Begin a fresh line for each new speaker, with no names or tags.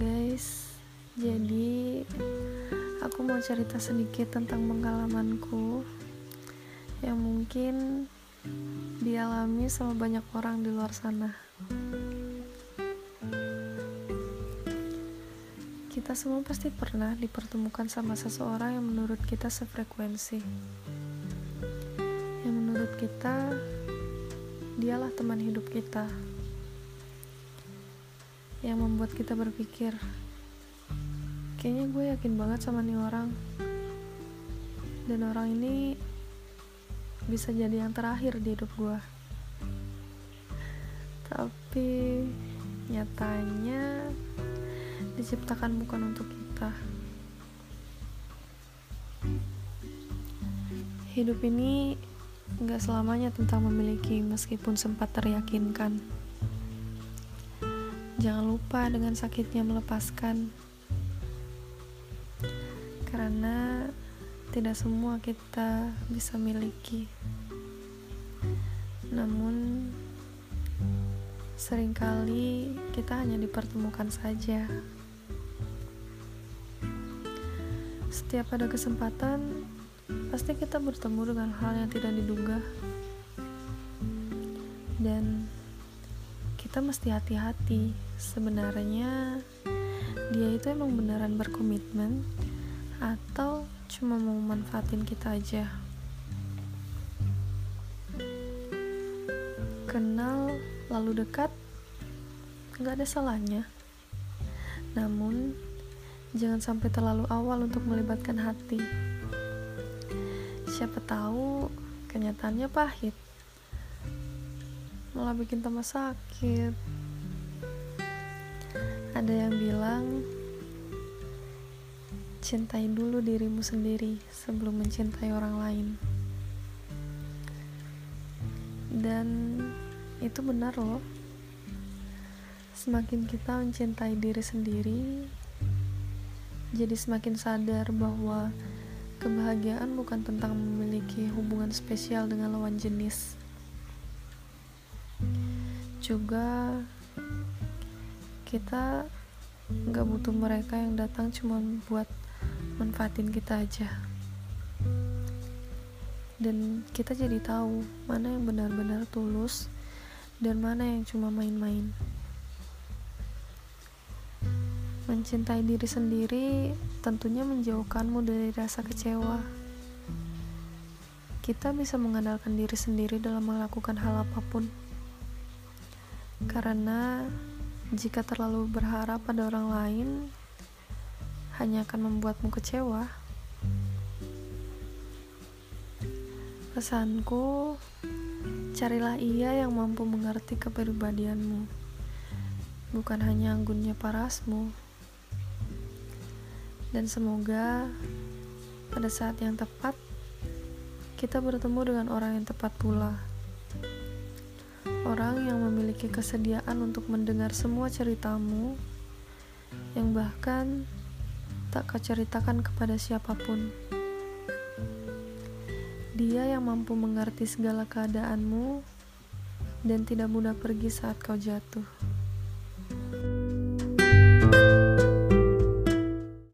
guys. Jadi Aku mau cerita sedikit tentang pengalamanku Yang mungkin Dialami sama banyak orang di luar sana. Kita semua pasti pernah dipertemukan sama seseorang yang menurut kita sefrekuensi. Yang menurut kita Dialah teman hidup kita. Yang membuat kita berpikir, kayaknya gue yakin banget sama nih orang. Dan orang ini bisa jadi yang terakhir di hidup gue. Tapi nyatanya diciptakan bukan untuk kita. Hidup ini gak selamanya tentang memiliki meskipun sempat teryakinkan jangan lupa dengan sakitnya melepaskan karena tidak semua kita bisa miliki. Namun, sering kali kita hanya dipertemukan saja. Setiap ada kesempatan, pasti kita bertemu dengan hal yang tidak diduga, dan kita mesti hati-hati. Sebenarnya, dia itu emang beneran berkomitmen atau cuma mau manfaatin kita aja? Kenal lalu dekat nggak ada salahnya. Namun jangan sampai terlalu awal untuk melibatkan hati. Siapa tahu kenyataannya pahit malah bikin tambah sakit ada yang bilang cintai dulu dirimu sendiri sebelum mencintai orang lain. Dan itu benar loh. Semakin kita mencintai diri sendiri, jadi semakin sadar bahwa kebahagiaan bukan tentang memiliki hubungan spesial dengan lawan jenis. Juga kita nggak butuh mereka yang datang cuma buat manfaatin kita aja. Dan kita jadi tahu mana yang benar-benar tulus dan mana yang cuma main-main. Mencintai diri sendiri tentunya menjauhkanmu dari rasa kecewa. Kita bisa mengandalkan diri sendiri dalam melakukan hal apa pun karena jika terlalu berharap pada orang lain hanya akan membuatmu kecewa. Pesanku, carilah ia yang mampu mengerti kepribadianmu, bukan hanya anggunnya parasmu. Dan semoga pada saat yang tepat, kita bertemu dengan orang yang tepat pula. Orang yang memiliki kesediaan untuk mendengar semua ceritamu, yang bahkan tak kau ceritakan kepada siapa pun. Dia yang mampu mengerti segala keadaanmu dan tidak mudah pergi saat kau jatuh.